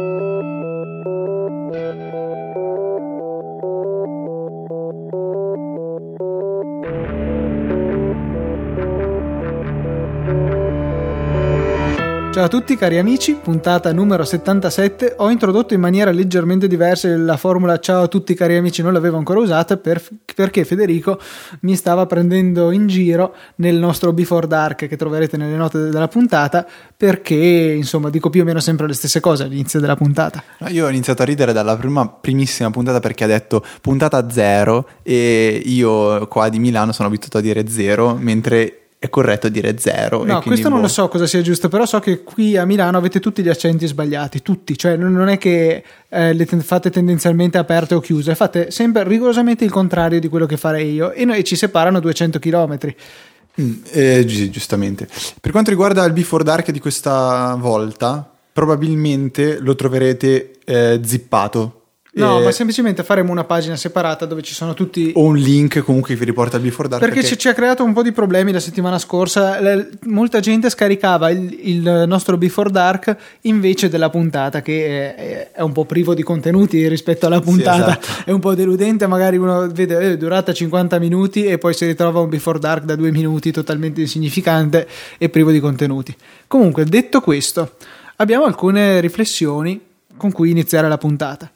Thank you. Ciao a tutti cari amici, puntata numero 77. Ho introdotto in maniera leggermente diversa la formula ciao a tutti cari amici, non l'avevo ancora usata per, perché Federico mi stava prendendo in giro nel nostro Before Dark che troverete nelle note della puntata perché insomma dico più o meno sempre le stesse cose all'inizio della puntata. Io ho iniziato a ridere dalla prima, primissima puntata perché ha detto puntata zero e io qua di Milano sono abituato a dire zero mentre è corretto dire zero. No, questo non boh. lo so cosa sia giusto, però so che qui a Milano avete tutti gli accenti sbagliati, tutti, cioè non è che eh, le fate tendenzialmente aperte o chiuse, fate sempre rigorosamente il contrario di quello che farei io e noi ci separano 200 km. Mm, eh, giustamente. Per quanto riguarda il Before Dark di questa volta, probabilmente lo troverete eh, zippato No, eh, ma semplicemente faremo una pagina separata dove ci sono tutti. O un link comunque che vi riporta al Before Dark. Perché, perché... ci ha creato un po' di problemi la settimana scorsa. Le, molta gente scaricava il, il, nostro Before Dark invece della puntata, che è, è, un po' privo di contenuti rispetto alla puntata. Sì, esatto. È un po' deludente. Magari uno vede eh, durata 50 minuti e poi si ritrova un Before Dark da due minuti totalmente insignificante e privo di contenuti. Comunque, detto questo, abbiamo alcune riflessioni con cui iniziare la puntata.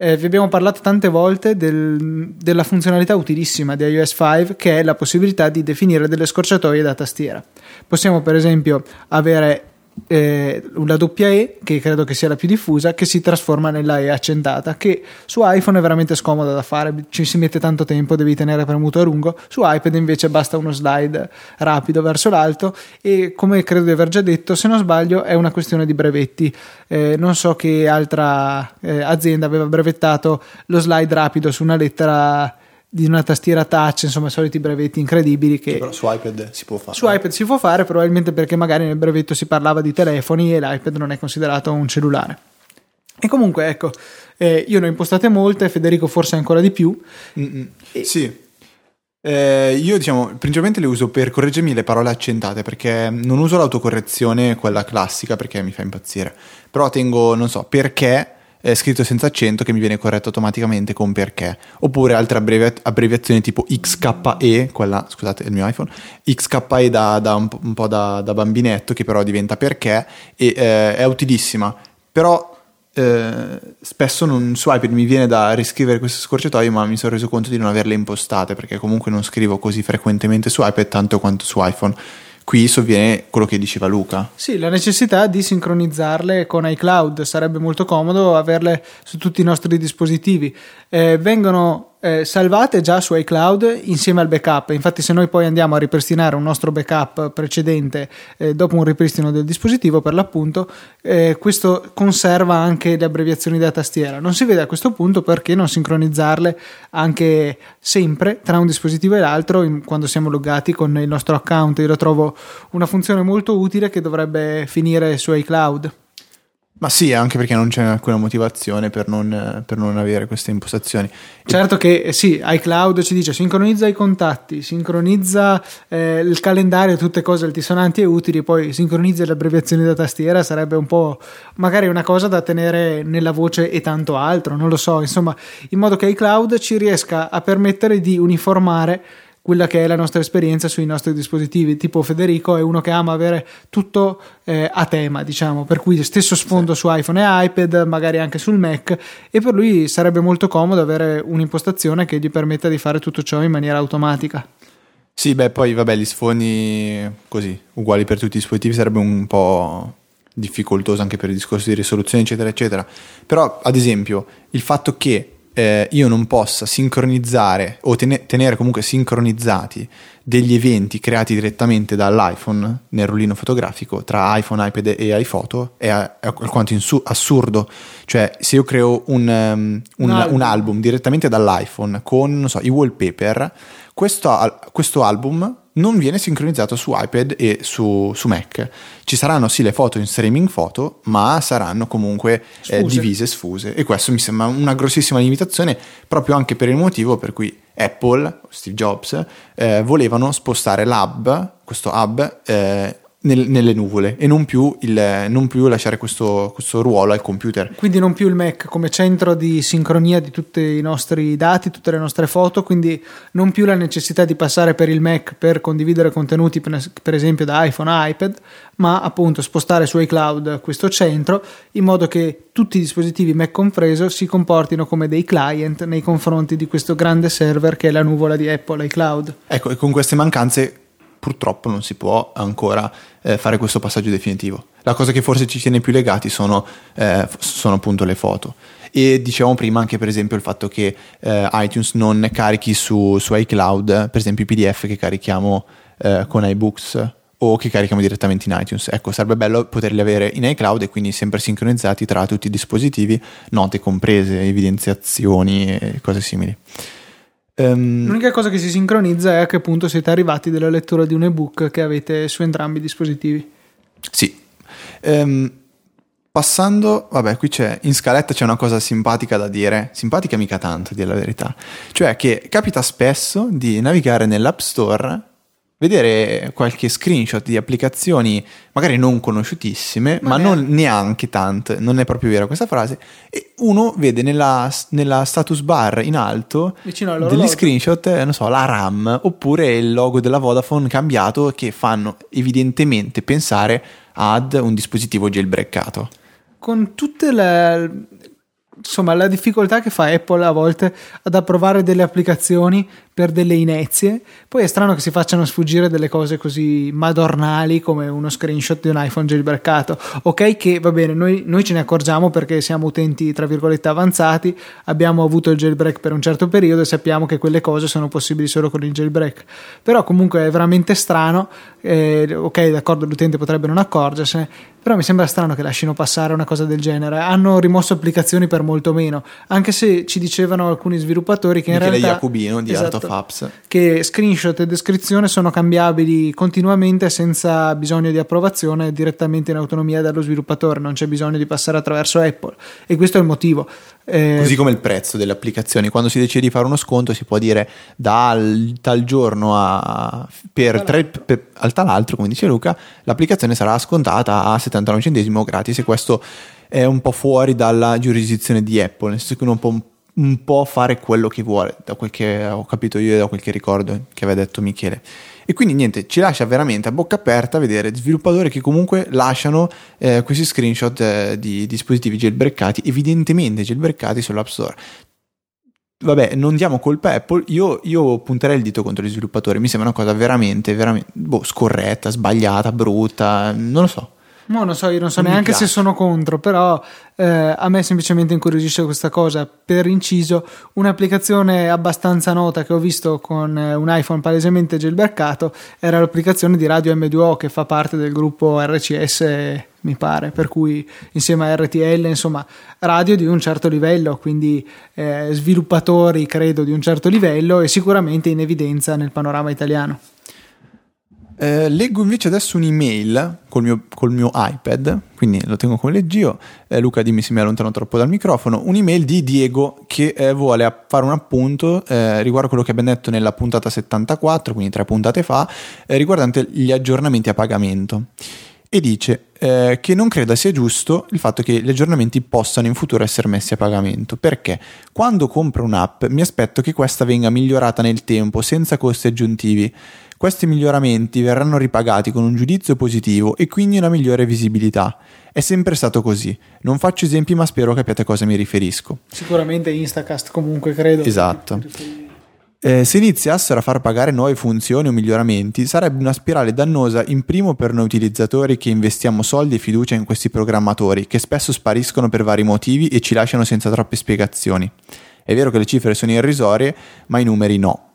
Eh, vi abbiamo parlato tante volte del, della funzionalità utilissima di iOS 5 che è la possibilità di definire delle scorciatoie da tastiera. Possiamo per esempio avere eh, la doppia E, che credo che sia la più diffusa, che si trasforma nella E accentata, che su iPhone è veramente scomoda da fare, ci si mette tanto tempo, devi tenere premuto a lungo, su iPad invece basta uno slide rapido verso l'alto e come credo di aver già detto, se non sbaglio è una questione di brevetti, eh, non so che altra eh, azienda aveva brevettato lo slide rapido su una lettera di una tastiera touch, insomma, soliti brevetti incredibili che, però su iPad si può fare. Su iPad si può fare, probabilmente perché magari nel brevetto si parlava di telefoni e l'iPad non è considerato un cellulare. E comunque, ecco, eh, io ne ho impostate molte, Federico forse ancora di più. E... Sì. Eh, io diciamo principalmente le uso per correggermi le parole accentate perché non uso l'autocorrezione quella classica perché mi fa impazzire però tengo non so perché è scritto senza accento che mi viene corretto automaticamente con perché. Oppure altre abbrevi- abbreviazioni tipo XKE, quella, scusate, è il mio iPhone, XKE da, da un, un po da, da, bambinetto che però diventa perché e eh, è utilissima. Però eh, spesso non, su iPad mi viene da riscrivere queste scorciatoie, ma mi sono reso conto di non averle impostate perché comunque non scrivo così frequentemente su iPad tanto quanto su iPhone qui sovviene quello che diceva Luca. Sì, la necessità di sincronizzarle con iCloud sarebbe molto comodo averle su tutti i nostri dispositivi. Eh, vengono eh, salvate già su iCloud insieme al backup. Infatti, se noi poi andiamo a ripristinare un nostro backup precedente eh, dopo un ripristino del dispositivo, per l'appunto, eh, questo conserva anche le abbreviazioni della tastiera. Non si vede a questo punto perché non sincronizzarle anche sempre tra un dispositivo e l'altro in, quando siamo loggati con il nostro account. Io lo trovo una funzione molto utile che dovrebbe finire su iCloud. Ma sì, anche perché non c'è alcuna motivazione per non, per non avere queste impostazioni. Certo che eh, sì, iCloud ci dice sincronizza i contatti, sincronizza eh, il calendario, tutte cose altisonanti e utili, poi sincronizza le abbreviazioni da tastiera, sarebbe un po' magari una cosa da tenere nella voce e tanto altro, non lo so, insomma, in modo che iCloud ci riesca a permettere di uniformare quella che è la nostra esperienza sui nostri dispositivi. Tipo Federico è uno che ama avere tutto eh, a tema, diciamo, per cui stesso sfondo sì. su iPhone e iPad, magari anche sul Mac, e per lui sarebbe molto comodo avere un'impostazione che gli permetta di fare tutto ciò in maniera automatica. Sì, beh, poi vabbè, gli sfondi così, uguali per tutti i dispositivi, sarebbe un po' difficoltoso anche per il discorso di risoluzione, eccetera, eccetera. Però, ad esempio, il fatto che eh, io non possa sincronizzare o ten- tenere comunque sincronizzati degli eventi creati direttamente dall'iPhone nel rullino fotografico tra iPhone, iPad e iPhoto è, è alquanto insu- assurdo. Cioè, se io creo un, um, un, album. un, album. direttamente dall'iPhone con so, i wallpaper, questo, questo album non viene sincronizzato su iPad e su, su, Mac. Ci saranno sì le foto in streaming foto, ma saranno comunque eh, divise, sfuse. E questo mi sembra una grossissima limitazione, proprio anche per il motivo per cui Apple, Steve Jobs, eh, volevano spostare l'hub, questo hub, eh, nel, nelle nuvole e non più, il, non più lasciare questo, questo, ruolo al computer. Quindi non più il Mac come centro di sincronia di tutti i nostri dati, tutte le nostre foto, quindi non più la necessità di passare per il Mac per condividere contenuti per, per esempio da iPhone a iPad, ma appunto spostare su iCloud questo centro in modo che tutti i dispositivi Mac compreso si comportino come dei client nei confronti di questo grande server che è la nuvola di Apple iCloud. Ecco, e con queste mancanze purtroppo non si può ancora eh, fare questo passaggio definitivo. La cosa che forse ci tiene più legati sono, eh, sono appunto le foto. E dicevamo prima anche per esempio il fatto che eh, iTunes non carichi su, su, iCloud per esempio i PDF che carichiamo eh, con iBooks o che carichiamo direttamente in iTunes. Ecco, sarebbe bello poterli avere in iCloud e quindi sempre sincronizzati tra tutti i dispositivi, note comprese, evidenziazioni e cose simili. Um, L'unica cosa che si sincronizza è a che punto siete arrivati dalla lettura di un ebook che avete su entrambi i dispositivi. Sì. Um, passando, vabbè, qui c'è in scaletta c'è una cosa simpatica da dire, simpatica mica tanto, a dire la verità. Cioè che capita spesso di navigare nell'App Store vedere qualche screenshot di applicazioni magari non conosciutissime, ma, ma non neanche tante, non è proprio vera questa frase, e uno vede nella, nella status bar in alto degli screenshot, eh, non so, la RAM oppure il logo della Vodafone cambiato che fanno evidentemente pensare ad un dispositivo jailbreakato. Con tutte le insomma la difficoltà che fa Apple a volte ad approvare delle applicazioni per delle inezie. Poi è strano che si facciano sfuggire delle cose così madornali come uno screenshot di un iPhone jailbreakato. Ok, che va bene, noi, noi, ce ne accorgiamo perché siamo utenti tra virgolette avanzati, abbiamo avuto il jailbreak per un certo periodo e sappiamo che quelle cose sono possibili solo con il jailbreak. Però comunque è veramente strano. Eh, ok, d'accordo, l'utente potrebbe non accorgersene, però mi sembra strano che lasciano passare una cosa del genere. Hanno rimosso applicazioni per molto meno, anche se ci dicevano alcuni sviluppatori che in Michele realtà Jacobino di esatto, Fabs. Che screenshot e descrizione sono cambiabili continuamente senza bisogno di approvazione direttamente in autonomia dallo sviluppatore, non c'è bisogno di passare attraverso Apple e questo è il motivo. Eh, Così come il prezzo delle applicazioni, quando si decide di fare uno sconto si può dire dal tal giorno a, per tre, per, al tal altro, come dice Luca, l'applicazione sarà scontata a 79 centesimi gratis e questo è un po' fuori dalla giurisdizione di Apple, nel senso che uno può un po' fare quello che vuole, da quel che ho capito io e da quel che ricordo che aveva detto Michele. E quindi niente, ci lascia veramente a bocca aperta vedere sviluppatori che comunque lasciano eh, questi screenshot eh, di dispositivi jailbreakati, evidentemente jailbreakati sull'App Store. Vabbè, non diamo colpa a Apple, io, io, punterei il dito contro gli sviluppatori, mi sembra una cosa veramente, veramente boh, scorretta, sbagliata, brutta, non lo so. No, non so, io non so non neanche se sono contro, però eh, a me semplicemente incuriosisce questa cosa. Per inciso, un'applicazione abbastanza nota che ho visto con eh, un iPhone palesemente jailbreakato era l'applicazione di Radio M2O che fa parte del gruppo RCS, mi pare, per cui insieme a RTL, insomma, radio di un certo livello, quindi eh, sviluppatori, credo, di un certo livello e sicuramente in evidenza nel panorama italiano. Eh, leggo invece adesso un'email col mio, col mio iPad, quindi lo tengo come leggio. Eh, Luca, dimmi se mi allontano troppo dal microfono. Un'email di Diego che eh, vuole fare un appunto eh, riguardo quello che abbiamo detto nella puntata 74, quindi tre puntate fa, eh, riguardante gli aggiornamenti a pagamento. E dice eh, che non creda sia giusto il fatto che gli aggiornamenti possano in futuro essere messi a pagamento. Perché quando compro un'app mi aspetto che questa venga migliorata nel tempo senza costi aggiuntivi. Questi miglioramenti verranno ripagati con un giudizio positivo e quindi una migliore visibilità. È sempre stato così. Non faccio esempi, ma spero capiate a cosa mi riferisco. Sicuramente Instacast, comunque credo. Esatto. Eh, se iniziassero a far pagare nuove funzioni o miglioramenti, sarebbe una spirale dannosa in primo per noi utilizzatori che investiamo soldi e fiducia in questi programmatori, che spesso spariscono per vari motivi e ci lasciano senza troppe spiegazioni. È vero che le cifre sono irrisorie, ma i numeri no.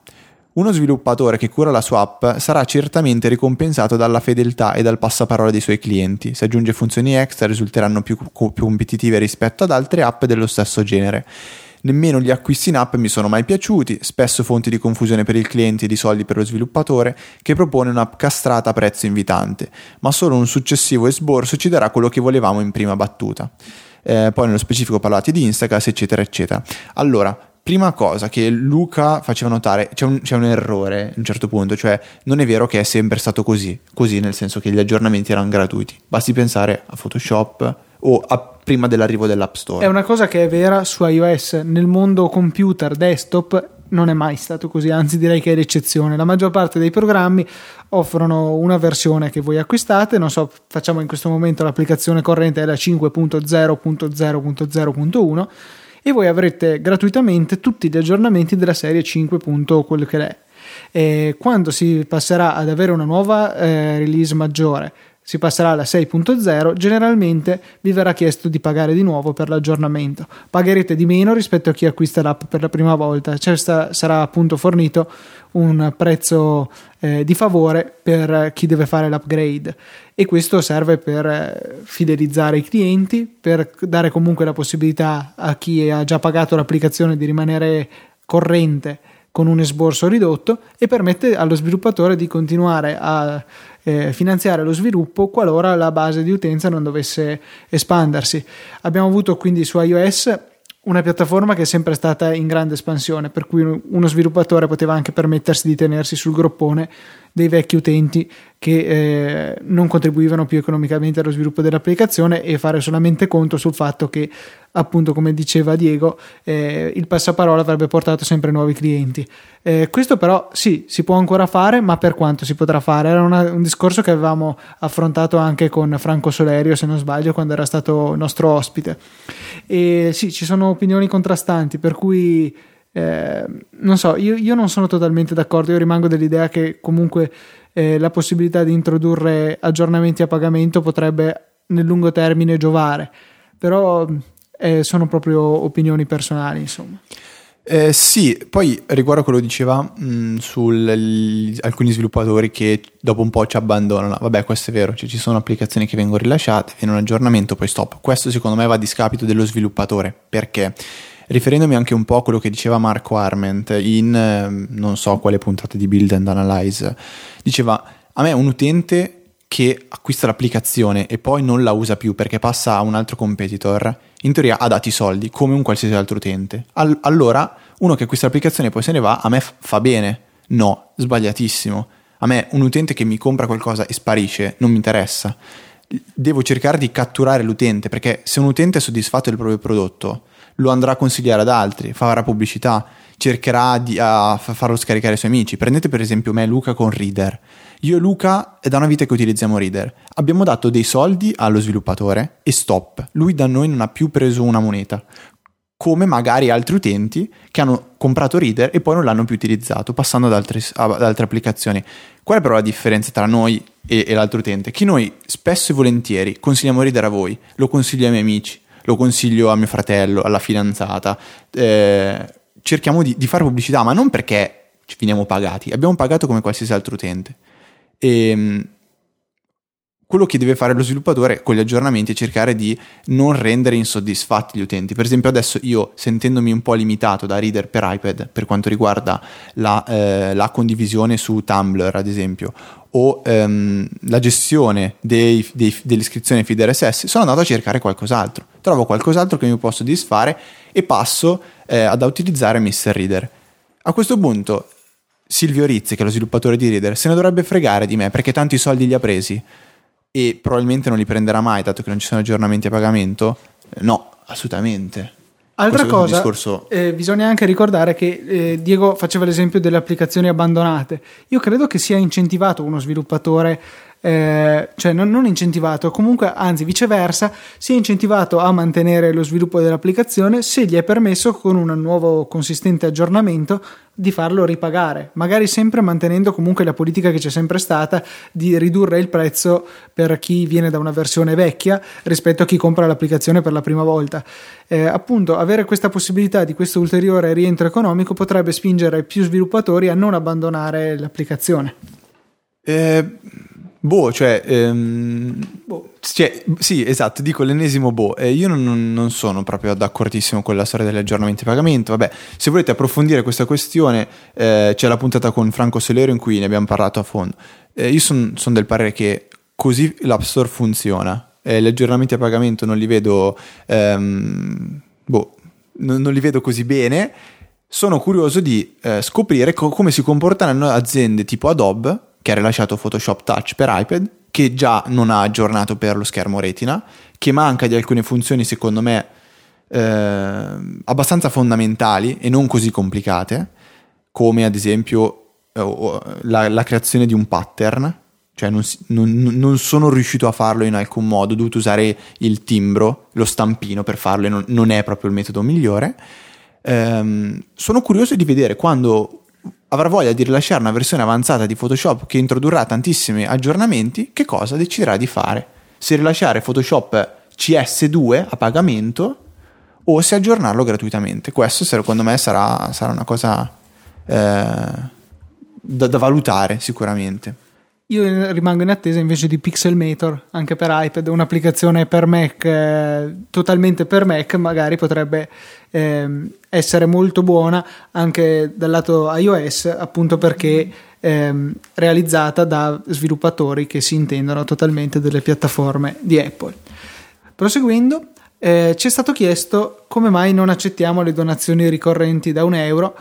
Uno sviluppatore che cura la sua app sarà certamente ricompensato dalla fedeltà e dal passaparola dei suoi clienti. Se aggiunge funzioni extra risulteranno più, più competitive rispetto ad altre app dello stesso genere. Nemmeno gli acquisti in app mi sono mai piaciuti, spesso fonti di confusione per il cliente e di soldi per lo sviluppatore, che propone un'app castrata a prezzo invitante, ma solo un successivo esborso ci darà quello che volevamo in prima battuta. Eh, poi nello specifico parlati di Instagram, eccetera, eccetera. Allora, prima cosa che Luca faceva notare, c'è un, c'è un, errore a un certo punto, cioè non è vero che è sempre stato così, così nel senso che gli aggiornamenti erano gratuiti, basti pensare a Photoshop o a prima dell'arrivo dell'App Store. È una cosa che è vera su iOS, nel mondo computer, desktop non è mai stato così, anzi direi che è l'eccezione. La maggior parte dei programmi offrono una versione che voi acquistate, non so, facciamo in questo momento l'applicazione corrente è la 5.0.0.0.1 e voi avrete gratuitamente tutti gli aggiornamenti della serie 5. quello che è. E quando si passerà ad avere una nuova eh, release maggiore si passerà alla 6.0, generalmente vi verrà chiesto di pagare di nuovo per l'aggiornamento. Pagherete di meno rispetto a chi acquista l'app per la prima volta, cioè sarà appunto fornito un prezzo eh, di favore per chi deve fare l'upgrade e questo serve per eh, fidelizzare i clienti, per dare comunque la possibilità a chi ha già pagato l'applicazione di rimanere corrente con un esborso ridotto e permette allo sviluppatore di continuare a eh, finanziare lo sviluppo qualora la base di utenza non dovesse espandersi. Abbiamo avuto quindi su iOS una piattaforma che è sempre stata in grande espansione, per cui uno sviluppatore poteva anche permettersi di tenersi sul groppone dei vecchi utenti che eh, non contribuivano più economicamente allo sviluppo dell'applicazione e fare solamente conto sul fatto che, appunto, come diceva Diego, eh, il passaparola avrebbe portato sempre nuovi clienti. Eh, questo però sì, si può ancora fare, ma per quanto si potrà fare? Era una, un discorso che avevamo affrontato anche con Franco Solerio, se non sbaglio, quando era stato nostro ospite. E sì, ci sono opinioni contrastanti, per cui eh, non so, io, io, non sono totalmente d'accordo, io rimango dell'idea che comunque eh, la possibilità di introdurre aggiornamenti a pagamento potrebbe nel lungo termine giovare, però eh, sono proprio opinioni personali, insomma. Eh, sì, poi riguardo a quello che diceva mh, su alcuni sviluppatori che dopo un po' ci abbandonano. Vabbè, questo è vero, cioè, ci sono applicazioni che vengono rilasciate, viene un aggiornamento, poi stop. Questo secondo me va a discapito dello sviluppatore, perché riferendomi anche un po' a quello che diceva Marco Arment in ehm, non so quale puntata di Build and Analyze, diceva a me un utente che acquista l'applicazione e poi non la usa più perché passa a un altro competitor, in teoria ha dato i soldi come un qualsiasi altro utente. All- allora uno che acquista l'applicazione e poi se ne va, a me f- fa bene. No, sbagliatissimo. A me un utente che mi compra qualcosa e sparisce non mi interessa. Devo cercare di catturare l'utente perché se un utente è soddisfatto del proprio prodotto, lo andrà a consigliare ad altri, farà pubblicità, cercherà di a farlo scaricare ai suoi amici. Prendete per esempio me e Luca con Reader. Io e Luca è da una vita che utilizziamo Reader. Abbiamo dato dei soldi allo sviluppatore e stop. Lui da noi non ha più preso una moneta. Come magari altri utenti che hanno comprato Reader e poi non l'hanno più utilizzato, passando ad, altri, ad altre applicazioni. Qual è però la differenza tra noi e, e l'altro utente? Che noi spesso e volentieri consigliamo Reader a voi, lo consiglio ai miei amici, lo consiglio a mio fratello, alla fidanzata. Eh, cerchiamo di, di, fare pubblicità, ma non perché ci finiamo pagati, abbiamo pagato come qualsiasi altro utente. E ehm, quello che deve fare lo sviluppatore con gli aggiornamenti è cercare di non rendere insoddisfatti gli utenti. Per esempio, adesso io sentendomi un po' limitato da reader per iPad per quanto riguarda la, eh, la condivisione su Tumblr, ad esempio, o ehm, la gestione dei, dei, dell'iscrizione feed RSS, sono andato a cercare qualcos'altro. Trovo qualcos'altro che mi può soddisfare e passo eh, ad utilizzare Mr. Reader. A questo punto Silvio Rizzi, che è lo sviluppatore di Reader, se ne dovrebbe fregare di me perché tanti soldi li ha presi e probabilmente non li prenderà mai dato che non ci sono aggiornamenti a pagamento. No, assolutamente. Altra cosa, discorso... eh, bisogna anche ricordare che eh, Diego faceva l'esempio delle applicazioni abbandonate. Io credo che sia incentivato uno sviluppatore eh, cioè non, non, incentivato, comunque anzi viceversa, si è incentivato a mantenere lo sviluppo dell'applicazione se gli è permesso con un nuovo consistente aggiornamento di farlo ripagare, magari sempre mantenendo comunque la politica che c'è sempre stata di ridurre il prezzo per chi viene da una versione vecchia rispetto a chi compra l'applicazione per la prima volta. Eh, appunto, avere questa possibilità di questo ulteriore rientro economico potrebbe spingere più sviluppatori a non abbandonare l'applicazione. Eh, Boh, cioè, ehm, boh. cioè, sì, esatto, dico l'ennesimo boh. Eh, io non, non, sono proprio d'accordissimo con la storia degli aggiornamenti di pagamento. Vabbè, se volete approfondire questa questione, eh, c'è la puntata con Franco Solero in cui ne abbiamo parlato a fondo. Eh, io sono son del parere che così l'App Store funziona. Eh, gli aggiornamenti a pagamento non li vedo, ehm, boh, non, non li vedo così bene sono curioso di eh, scoprire co- come si comporteranno aziende tipo Adobe, che ha rilasciato Photoshop Touch per iPad, che già non ha aggiornato per lo schermo Retina, che manca di alcune funzioni secondo me eh, abbastanza fondamentali e non così complicate, come ad esempio eh, la, la creazione di un pattern cioè non, non, non, sono riuscito a farlo in alcun modo, ho dovuto usare il timbro, lo stampino per farlo e non, non è proprio il metodo migliore. Ehm, sono curioso di vedere quando avrà voglia di rilasciare una versione avanzata di Photoshop che introdurrà tantissimi aggiornamenti, che cosa deciderà di fare. Se rilasciare Photoshop CS2 a pagamento o se aggiornarlo gratuitamente. Questo secondo me sarà, sarà una cosa eh, da, da valutare sicuramente. Io rimango in attesa invece di Pixelmator anche per iPad, un'applicazione per Mac, eh, totalmente per Mac, magari potrebbe eh, essere molto buona anche dal lato iOS, appunto perché eh, realizzata da sviluppatori che si intendono totalmente delle piattaforme di Apple. Proseguendo, eh, ci è stato chiesto come mai non accettiamo le donazioni ricorrenti da un euro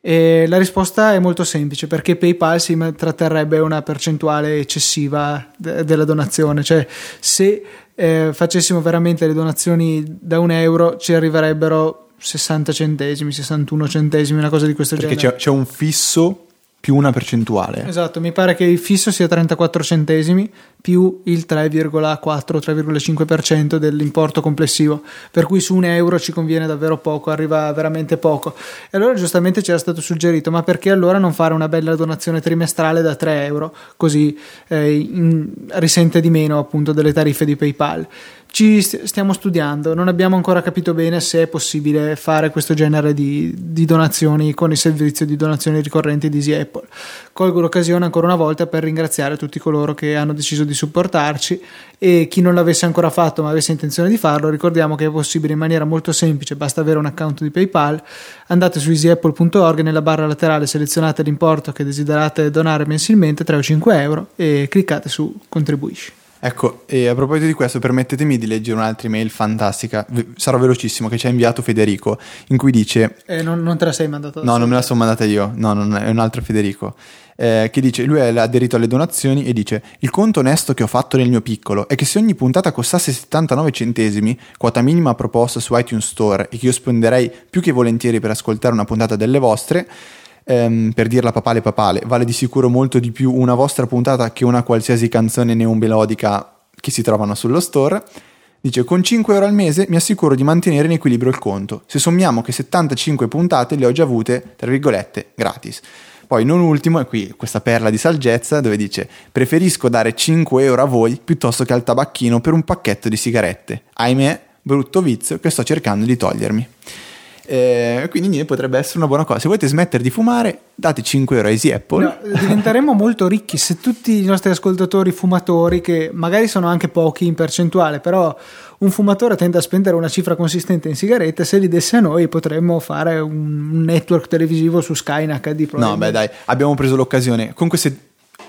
e la risposta è molto semplice perché PayPal si tratterrebbe una percentuale eccessiva de- della donazione, cioè se eh, facessimo veramente le donazioni da un euro ci arriverebbero 60 centesimi, 61 centesimi, una cosa di questo perché genere. Perché c'è, c'è un fisso più una percentuale. Esatto, mi pare che il fisso sia 34 centesimi più il 3,4-3,5% dell'importo complessivo, per cui su un euro ci conviene davvero poco, arriva veramente poco. E allora giustamente ci era stato suggerito, ma perché allora non fare una bella donazione trimestrale da 3 euro, così eh, in, risente di meno appunto delle tariffe di PayPal? Ci stiamo studiando, non abbiamo ancora capito bene se è possibile fare questo genere di, di, donazioni con il servizio di donazioni ricorrenti di Easy Apple. Colgo l'occasione ancora una volta per ringraziare tutti coloro che hanno deciso di supportarci e chi non l'avesse ancora fatto ma avesse intenzione di farlo, ricordiamo che è possibile in maniera molto semplice, basta avere un account di PayPal, andate su easyapple.org nella barra laterale selezionate l'importo che desiderate donare mensilmente, 3 o 5 euro e cliccate su contribuisci. Ecco, e a proposito di questo, permettetemi di leggere un'altra email fantastica, sarò velocissimo, che ci ha inviato Federico, in cui dice... Eh, non, non, te la sei mandata? No, non me la sono mandata io, no, non è un altro Federico, eh, che dice, lui è aderito alle donazioni e dice, il conto onesto che ho fatto nel mio piccolo è che se ogni puntata costasse 79 centesimi, quota minima proposta su iTunes Store, e che io spenderei più che volentieri per ascoltare una puntata delle vostre, ehm, per dirla papale papale, vale di sicuro molto di più una vostra puntata che una qualsiasi canzone neomelodica che si trovano sullo store. Dice con 5 euro al mese mi assicuro di mantenere in equilibrio il conto. Se sommiamo che 75 puntate le ho già avute, tra virgolette, gratis. Poi non ultimo è qui questa perla di saggezza dove dice preferisco dare 5 euro a voi piuttosto che al tabacchino per un pacchetto di sigarette. Ahimè, brutto vizio che sto cercando di togliermi. Eh, quindi niente, potrebbe essere una buona cosa. Se volete smettere di fumare, date 5 euro a Easy Apple. No, diventeremo molto ricchi se tutti i nostri ascoltatori fumatori, che magari sono anche pochi in percentuale, però un fumatore tende a spendere una cifra consistente in sigarette, se li desse a noi potremmo fare un network televisivo su Sky in HD. No, beh dai, abbiamo preso l'occasione. Con queste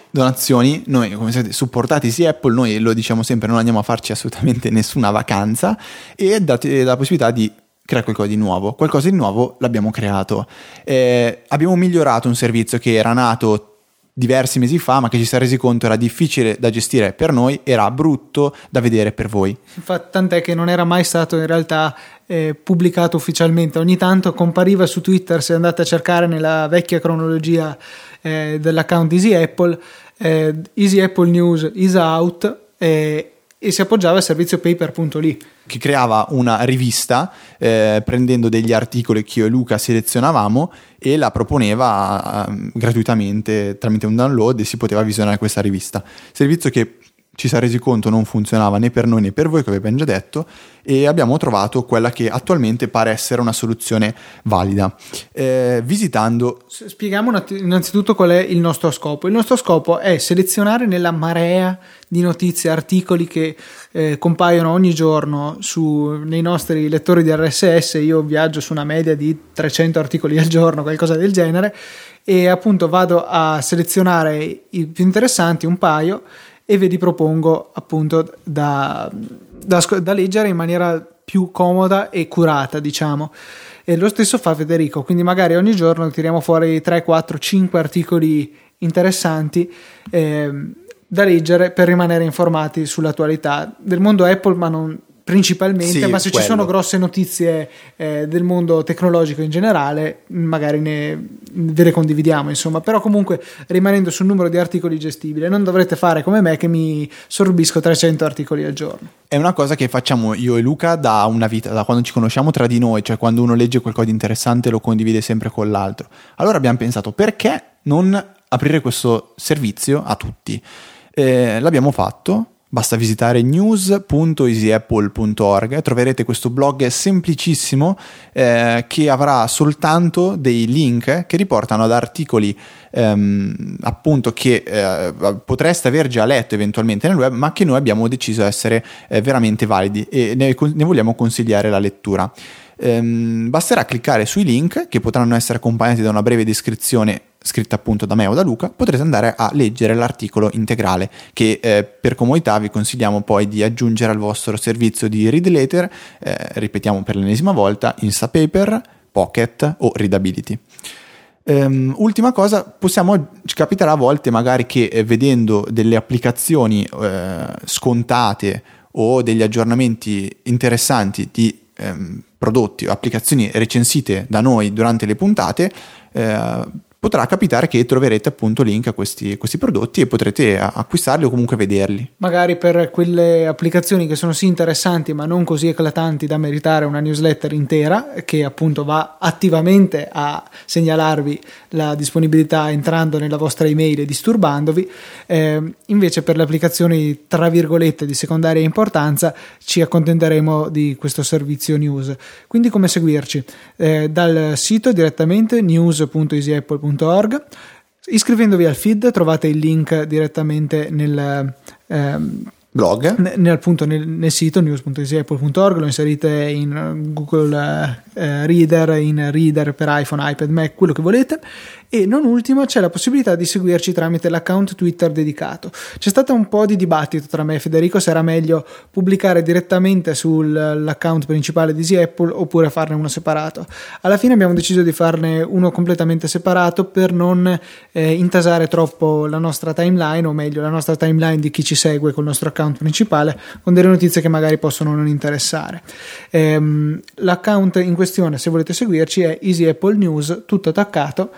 donazioni, noi come siete supportati Easy Apple, noi lo diciamo sempre, non andiamo a farci assolutamente nessuna vacanza e date la possibilità di creare qualcosa di nuovo. Qualcosa di nuovo l'abbiamo creato. Eh, abbiamo migliorato un servizio che era nato diversi mesi fa, ma che ci si è resi conto era difficile da gestire per noi, era brutto da vedere per voi. Infatti, tant'è che non era mai stato in realtà eh, pubblicato ufficialmente. Ogni tanto compariva su Twitter, se andate a cercare nella vecchia cronologia eh, dell'account Easy Apple, eh, Easy Apple News is out eh, e si appoggiava al servizio paper.ly che creava una rivista eh, prendendo degli articoli che io e Luca selezionavamo e la proponeva uh, gratuitamente tramite un download e si poteva visionare questa rivista. Servizio che ci si è resi conto non funzionava né per noi né per voi, come abbiamo già detto, e abbiamo trovato quella che attualmente pare essere una soluzione valida. Eh, visitando... Spieghiamo innanzitutto qual è il nostro scopo. Il nostro scopo è selezionare nella marea di notizie, articoli che eh, compaiono ogni giorno su, nei nostri lettori di RSS. Io viaggio su una media di 300 articoli al giorno, qualcosa del genere, e appunto vado a selezionare i più interessanti, un paio e ve li propongo appunto da, da, da leggere in maniera più comoda e curata, diciamo. E lo stesso fa Federico, quindi magari ogni giorno tiriamo fuori 3, 4, 5 articoli interessanti eh, da leggere per rimanere informati sull'attualità del mondo Apple, ma non, principalmente, sì, ma se quello. ci sono grosse notizie eh, del mondo tecnologico in generale, magari ne, ve le condividiamo, insomma, però comunque rimanendo sul numero di articoli gestibile, non dovrete fare come me che mi sorbisco 300 articoli al giorno. È una cosa che facciamo io e Luca da una vita, da quando ci conosciamo tra di noi, cioè quando uno legge qualcosa di interessante lo condivide sempre con l'altro. Allora abbiamo pensato perché non aprire questo servizio a tutti? Eh, l'abbiamo fatto Basta visitare news.easyapple.org, troverete questo blog semplicissimo eh, che avrà soltanto dei link che riportano ad articoli ehm, appunto che eh, potreste aver già letto eventualmente nel web, ma che noi abbiamo deciso essere eh, veramente validi e ne, ne vogliamo consigliare la lettura. Ehm, basterà cliccare sui link che potranno essere accompagnati da una breve descrizione scritta appunto da me o da Luca, potrete andare a leggere l'articolo integrale che eh, per comodità vi consigliamo poi di aggiungere al vostro servizio di read later, eh, ripetiamo per l'ennesima volta, Instapaper, Pocket o Readability. Um, ultima cosa, possiamo, ci capiterà a volte magari che eh, vedendo delle applicazioni eh, scontate o degli aggiornamenti interessanti di ehm, prodotti o applicazioni recensite da noi durante le puntate, eh, potrà capitare che troverete appunto link a questi, questi, prodotti e potrete acquistarli o comunque vederli. Magari per quelle applicazioni che sono sì interessanti ma non così eclatanti da meritare una newsletter intera che appunto va attivamente a segnalarvi la disponibilità entrando nella vostra email e disturbandovi, eh, invece per le applicazioni tra virgolette di secondaria importanza ci accontenteremo di questo servizio news. Quindi come seguirci? Eh, dal sito direttamente news.easyapple.com www.news.org. Iscrivendovi al feed trovate il link direttamente nel ehm, blog, nel, appunto nel, nel sito news.easyapple.org, lo inserite in Google eh, Reader, in Reader per iPhone, iPad, Mac, quello che volete e non ultimo c'è la possibilità di seguirci tramite l'account Twitter dedicato. C'è stato un po' di dibattito tra me e Federico se era meglio pubblicare direttamente sull'account principale di Easy Apple oppure farne uno separato. Alla fine abbiamo deciso di farne uno completamente separato per non eh, intasare troppo la nostra timeline o meglio la nostra timeline di chi ci segue col nostro account principale con delle notizie che magari possono non interessare. Ehm, l'account in questione se volete seguirci è Easy Apple News tutto attaccato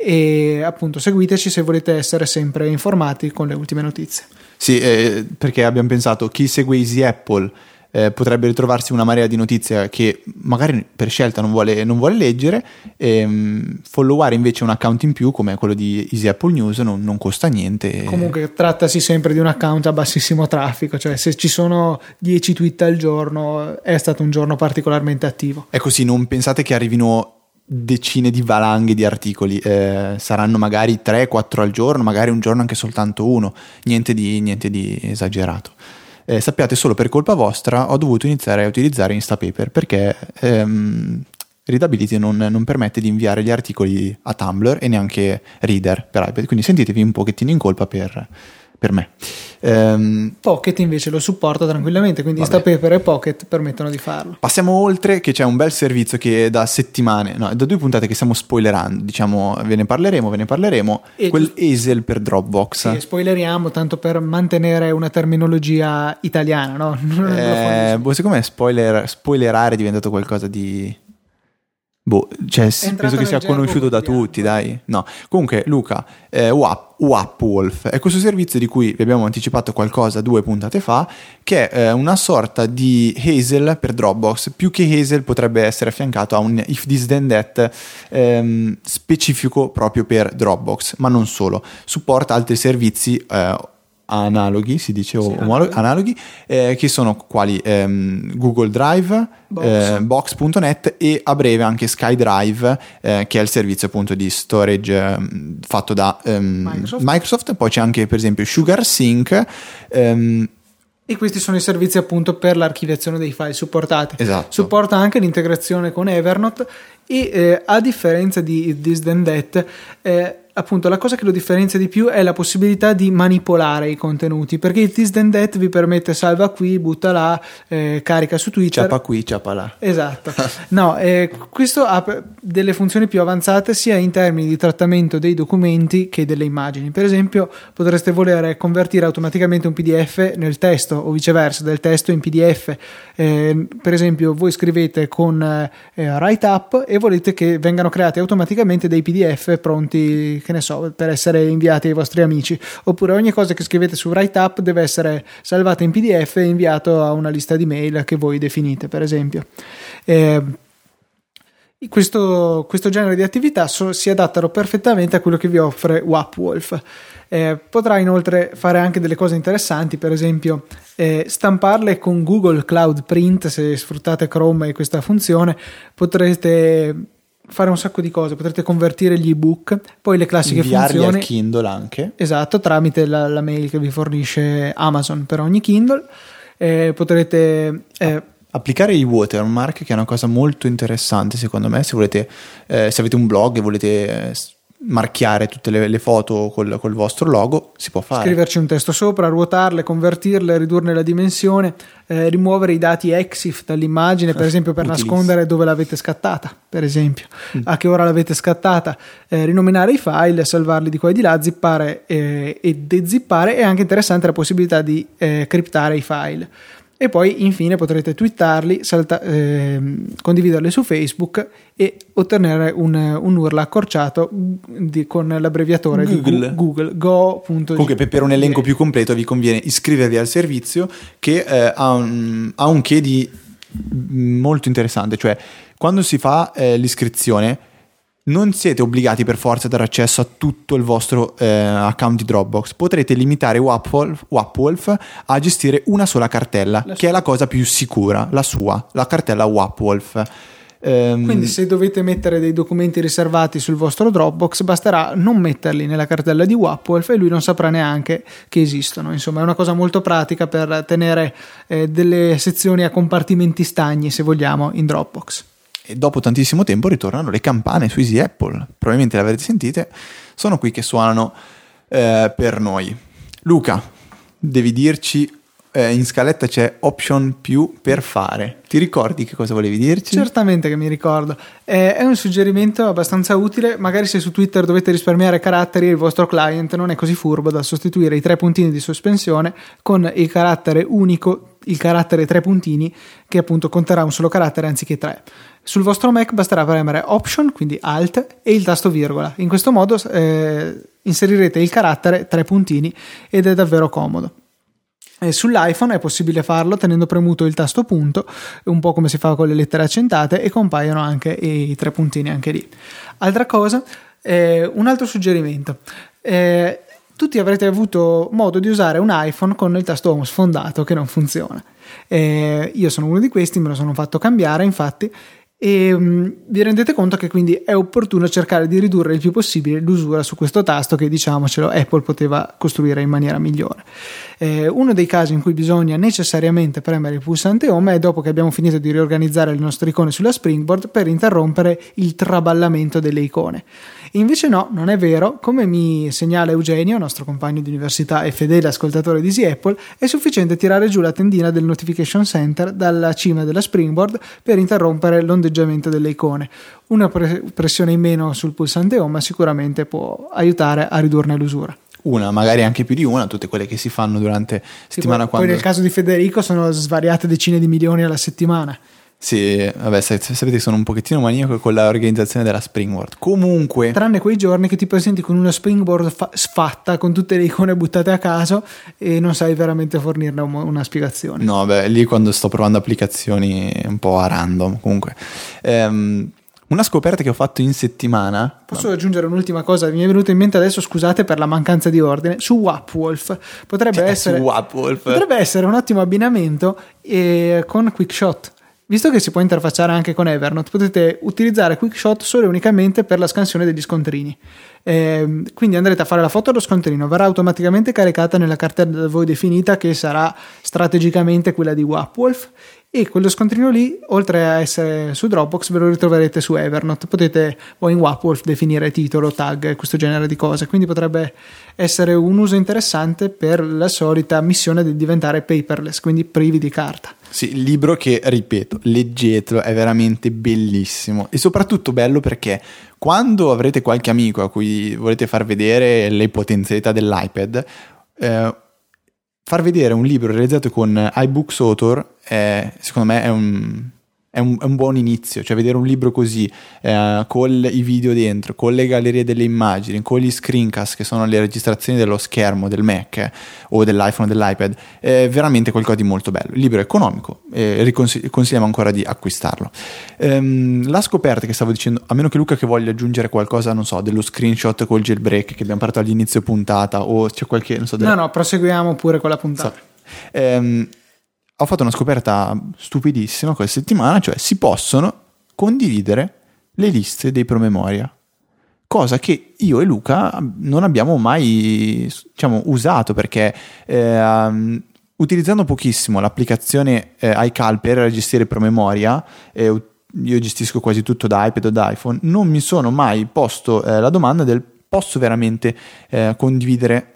e appunto seguiteci se volete essere sempre informati con le ultime notizie. Sì, eh, perché abbiamo pensato chi segue Easy Apple eh, potrebbe ritrovarsi una marea di notizie che magari per scelta non vuole, non vuole leggere, e, um, followare invece un account in più come quello di Easy Apple News non, non costa niente. Comunque trattasi sempre di un account a bassissimo traffico, cioè se ci sono 10 tweet al giorno è stato un giorno particolarmente attivo. È così, non pensate che arrivino decine di valanghe di articoli, eh, saranno magari 3-4 al giorno, magari un giorno anche soltanto uno, niente di, niente di esagerato. Eh, sappiate solo per colpa vostra ho dovuto iniziare a utilizzare Instapaper perché ehm, Readability non, non, permette di inviare gli articoli a Tumblr e neanche Reader per iPad, quindi sentitevi un pochettino in colpa per, per me. Um, Pocket invece lo supporta tranquillamente, quindi Instapaper e Pocket permettono di farlo. Passiamo oltre che c'è un bel servizio che da settimane, no, da due puntate che stiamo spoilerando, diciamo, ve ne parleremo, ve ne parleremo, e quel Easel per Dropbox. Sì, spoileriamo tanto per mantenere una terminologia italiana, no? Eh, boh, secondo me spoiler, spoilerare è diventato qualcosa di Boh, cioè, penso che sia conosciuto da tutti, dai. No. Comunque, Luca, eh, WAP, WAPWolf è questo servizio di cui vi abbiamo anticipato qualcosa due puntate fa, che è eh, una sorta di Hazel per Dropbox. Più che Hazel potrebbe essere affiancato a un if this then that ehm, specifico proprio per Dropbox, ma non solo. Supporta altri servizi eh, analoghi, si dice, sì, omologhi, analoghi, eh, che sono quali ehm, Google Drive, Box. Eh, Box.net e a breve anche SkyDrive, eh, che è il servizio appunto di storage ehm, fatto da ehm, Microsoft. Microsoft. Poi c'è anche per esempio SugarSync. Ehm, e questi sono i servizi appunto per l'archiviazione dei file supportati. Esatto. Supporta anche l'integrazione con Evernote e eh, a differenza di This Then That, eh, appunto la cosa che lo differenzia di più è la possibilità di manipolare i contenuti perché il This Then That vi permette salva qui, butta là, eh, carica su Twitter. Ciapa qui, ciapa là. Esatto. No, eh, questo ha delle funzioni più avanzate sia in termini di trattamento dei documenti che delle immagini. Per esempio, potreste volere convertire automaticamente un PDF nel testo o viceversa, del testo in PDF. Eh, per esempio, voi scrivete con eh, Write Up e volete che vengano creati automaticamente dei PDF pronti, che ne so, per essere inviati ai vostri amici. Oppure ogni cosa che scrivete su Write Up deve essere salvata in PDF e inviato a una lista di mail che voi definite, per esempio. Eh, questo, questo, genere di attività so, si adattano perfettamente a quello che vi offre WapWolf. Eh, potrà inoltre fare anche delle cose interessanti, per esempio eh, stamparle con Google Cloud Print, se sfruttate Chrome e questa funzione, potrete fare un sacco di cose, potrete convertire gli ebook, poi le classiche Inviarli funzioni. al Kindle anche. Esatto, tramite la, la mail che vi fornisce Amazon per ogni Kindle. Eh, potrete eh, applicare i watermark che è una cosa molto interessante secondo me se volete eh, se avete un blog e volete eh, marchiare tutte le, le foto col, col, vostro logo si può fare. Scriverci un testo sopra ruotarle convertirle ridurne la dimensione eh, rimuovere i dati EXIF dall'immagine per esempio per nascondere dove l'avete scattata per esempio. Mm. a che ora l'avete scattata? Eh, rinominare i file salvarli di qua e di là zippare eh, e dezippare è anche interessante la possibilità di eh, criptare i file e poi infine potrete twittarli, salta, eh, condividerli su Facebook e ottenere un, un URL accorciato di, con l'abbreviatore Google, di Google go. Comunque per un elenco più completo vi conviene iscrivervi al servizio che eh, ha, un, ha un che di molto interessante, cioè quando si fa eh, l'iscrizione non siete obbligati per forza a dare accesso a tutto il vostro eh, account di Dropbox. Potrete limitare Wapwolf, Wapwolf a gestire una sola cartella, la che sua. è la cosa più sicura, la sua, la cartella Wapwolf. Um, Quindi se dovete mettere dei documenti riservati sul vostro Dropbox basterà non metterli nella cartella di Wapwolf e lui non saprà neanche che esistono. Insomma è una cosa molto pratica per tenere eh, delle sezioni a compartimenti stagni se vogliamo in Dropbox e dopo tantissimo tempo ritornano le campane su Easy Apple. Probabilmente le avrete sentite, sono qui che suonano eh, per noi. Luca, devi dirci eh, in scaletta c'è option più per fare. Ti ricordi che cosa volevi dirci? Certamente che mi ricordo. Eh, è un suggerimento abbastanza utile. Magari se su Twitter dovete risparmiare caratteri, il vostro client non è così furbo da sostituire i tre puntini di sospensione con il carattere unico, il carattere tre puntini, che appunto conterà un solo carattere anziché tre. Sul vostro Mac basterà premere Option, quindi Alt, e il tasto virgola. In questo modo eh, inserirete il carattere tre puntini ed è davvero comodo. Sull'iPhone è possibile farlo tenendo premuto il tasto punto, un po' come si fa con le lettere accentate, e compaiono anche i tre puntini anche lì. Altra cosa, eh, un altro suggerimento. Eh, tutti avrete avuto modo di usare un iPhone con il tasto home sfondato che non funziona. Eh, io sono uno di questi, me lo sono fatto cambiare infatti e um, vi rendete conto che quindi è opportuno cercare di ridurre il più possibile l'usura su questo tasto che diciamocelo Apple poteva costruire in maniera migliore. Eh, uno dei casi in cui bisogna necessariamente premere il pulsante home è dopo che abbiamo finito di riorganizzare le nostre icone sulla Springboard per interrompere il traballamento delle icone. Invece no, non è vero, come mi segnala Eugenio, nostro compagno di università e fedele ascoltatore di Easy Apple, è sufficiente tirare giù la tendina del Notification Center dalla cima della Springboard per interrompere l'ondeggiamento delle icone. Una pressione in meno sul pulsante home sicuramente può aiutare a ridurne l'usura una, magari anche più di una, tutte quelle che si fanno durante sì, settimana poi, quando... poi nel caso di Federico sono svariate decine di milioni alla settimana. Sì, vabbè, sapete che sono un pochettino maniaco con l'organizzazione della Springboard. Comunque... Tranne quei giorni che ti presenti con una Springboard fa- sfatta, con tutte le icone buttate a caso e non sai veramente fornirne un- una spiegazione. No, beh, lì quando sto provando applicazioni un po' a random, comunque. Ehm, una scoperta che ho fatto in settimana. Posso aggiungere un'ultima cosa? Mi è venuta in mente adesso, scusate per la mancanza di ordine. Su Wapwolf potrebbe, cioè, essere, Wapwolf. potrebbe essere un ottimo abbinamento eh, con QuickShot. Visto che si può interfacciare anche con Evernote, potete utilizzare QuickShot solo e unicamente per la scansione degli scontrini. Eh, quindi andrete a fare la foto dello scontrino, verrà automaticamente caricata nella cartella da voi definita che sarà strategicamente quella di Wapwolf e quello scontrino lì, oltre a essere su Dropbox, ve lo ritroverete su Evernote. Potete o in Wapwolf definire titolo, tag, questo genere di cose. Quindi potrebbe essere un uso interessante per la solita missione di diventare paperless, quindi privi di carta. Sì, libro che, ripeto, leggetelo, è veramente bellissimo e soprattutto bello perché quando avrete qualche amico a cui volete far vedere le potenzialità dell'iPad, eh, far vedere un libro realizzato con iBooks Author è, secondo me è un, è un, è un, buon inizio, cioè vedere un libro così, eh, con i video dentro, con le gallerie delle immagini, con gli screencast che sono le registrazioni dello schermo del Mac eh, o dell'iPhone o dell'iPad, è veramente qualcosa di molto bello. Il libro è economico e consigliamo ancora di acquistarlo. Ehm, la scoperta che stavo dicendo, a meno che Luca che voglia aggiungere qualcosa, non so, dello screenshot col jailbreak che abbiamo parlato all'inizio puntata o c'è qualche... Non so, della... No, no, proseguiamo pure con la puntata. So. Ehm, ho fatto una scoperta stupidissima questa settimana, cioè si possono condividere le liste dei promemoria. Cosa che io e Luca non abbiamo mai diciamo, usato perché eh, utilizzando pochissimo l'applicazione eh, iCal per gestire promemoria, eh, io gestisco quasi tutto da iPad o da iPhone, non mi sono mai posto eh, la domanda del posso veramente eh, condividere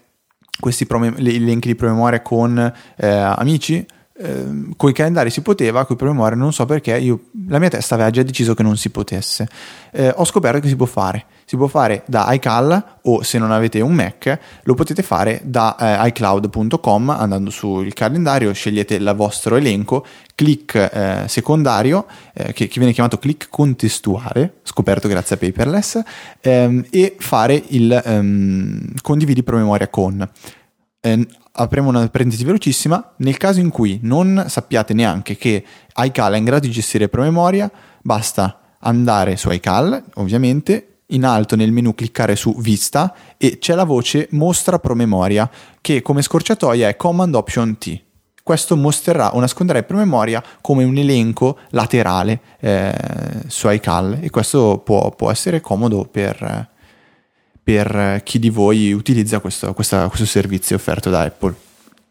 questi prome- elenchi di promemoria con eh, amici? Eh, con i calendari si poteva, con i promemoria non so perché, io, la mia testa aveva già deciso che non si potesse. Eh, ho scoperto che si può fare. Si può fare da iCal o se non avete un Mac lo potete fare da eh, iCloud.com andando sul calendario, scegliete il vostro elenco, clic eh, secondario eh, che, che, viene chiamato clic contestuale, scoperto grazie a Paperless, ehm, e fare il ehm, condividi promemoria con. Eh, apriamo una parentesi velocissima, nel caso in cui non sappiate neanche che iCal è in grado di gestire promemoria, basta andare su iCal, ovviamente, in alto nel menu cliccare su Vista e c'è la voce Mostra promemoria che come scorciatoia è Command Option T. Questo mostrerà o nasconderà promemoria come un elenco laterale eh, su iCal e questo può, può essere comodo per, per chi di voi utilizza questo, questa, questo servizio offerto da Apple.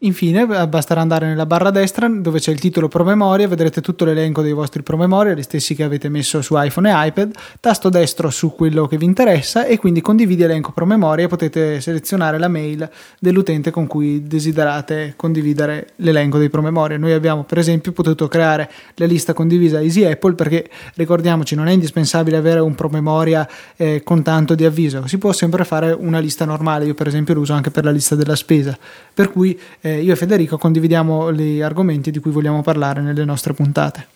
Infine basterà andare nella barra destra dove c'è il titolo promemoria, vedrete tutto l'elenco dei vostri promemoria, gli stessi che avete messo su iPhone e iPad, tasto destro su quello che vi interessa e quindi condividi elenco promemoria e potete selezionare la mail dell'utente con cui desiderate condividere l'elenco dei promemoria. Noi abbiamo per esempio potuto creare la lista condivisa Easy Apple perché ricordiamoci non è indispensabile avere un promemoria eh, con tanto di avviso, si può sempre fare una lista normale, io per esempio lo uso anche per la lista della spesa, per cui eh, eh, io e Federico condividiamo gli argomenti di cui vogliamo parlare nelle nostre puntate.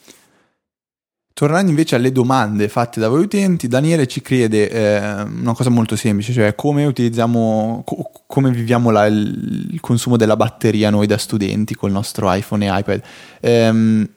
Tornando invece alle domande fatte da voi utenti, Daniele ci chiede eh, una cosa molto semplice, cioè come utilizziamo, co- come viviamo la, il, consumo della batteria noi da studenti col nostro iPhone e iPad. Ehm,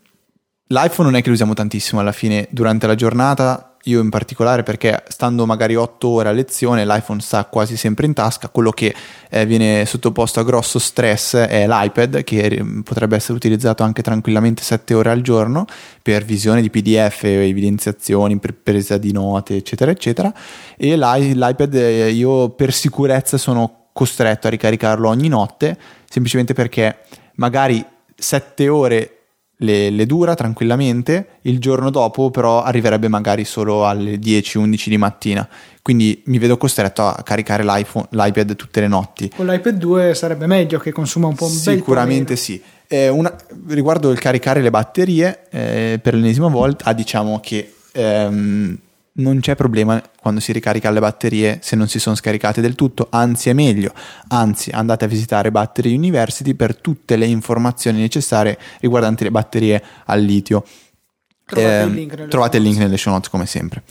L'iPhone non è che lo usiamo tantissimo alla fine durante la giornata, io in particolare perché stando magari 8 ore a lezione l'iPhone sta quasi sempre in tasca, quello che eh, viene sottoposto a grosso stress è l'iPad che potrebbe essere utilizzato anche tranquillamente 7 ore al giorno per visione di PDF, evidenziazioni, per presa di note eccetera eccetera. E l'i- l'iPad eh, io per sicurezza sono costretto a ricaricarlo ogni notte semplicemente perché magari 7 ore le, le, dura tranquillamente, il giorno dopo però arriverebbe magari solo alle 10-11 di mattina, quindi mi vedo costretto a caricare l'iPad tutte le notti. Con l'iPad 2 sarebbe meglio che consuma un po' un Sicuramente sì. Eh, una, riguardo il caricare le batterie, eh, per l'ennesima volta, ah, diciamo che... Ehm, non c'è problema quando si ricarica le batterie se non si sono scaricate del tutto, anzi è meglio, anzi andate a visitare Battery University per tutte le informazioni necessarie riguardanti le batterie al litio. Trovate, eh, il, link trovate il link nelle show notes come sempre.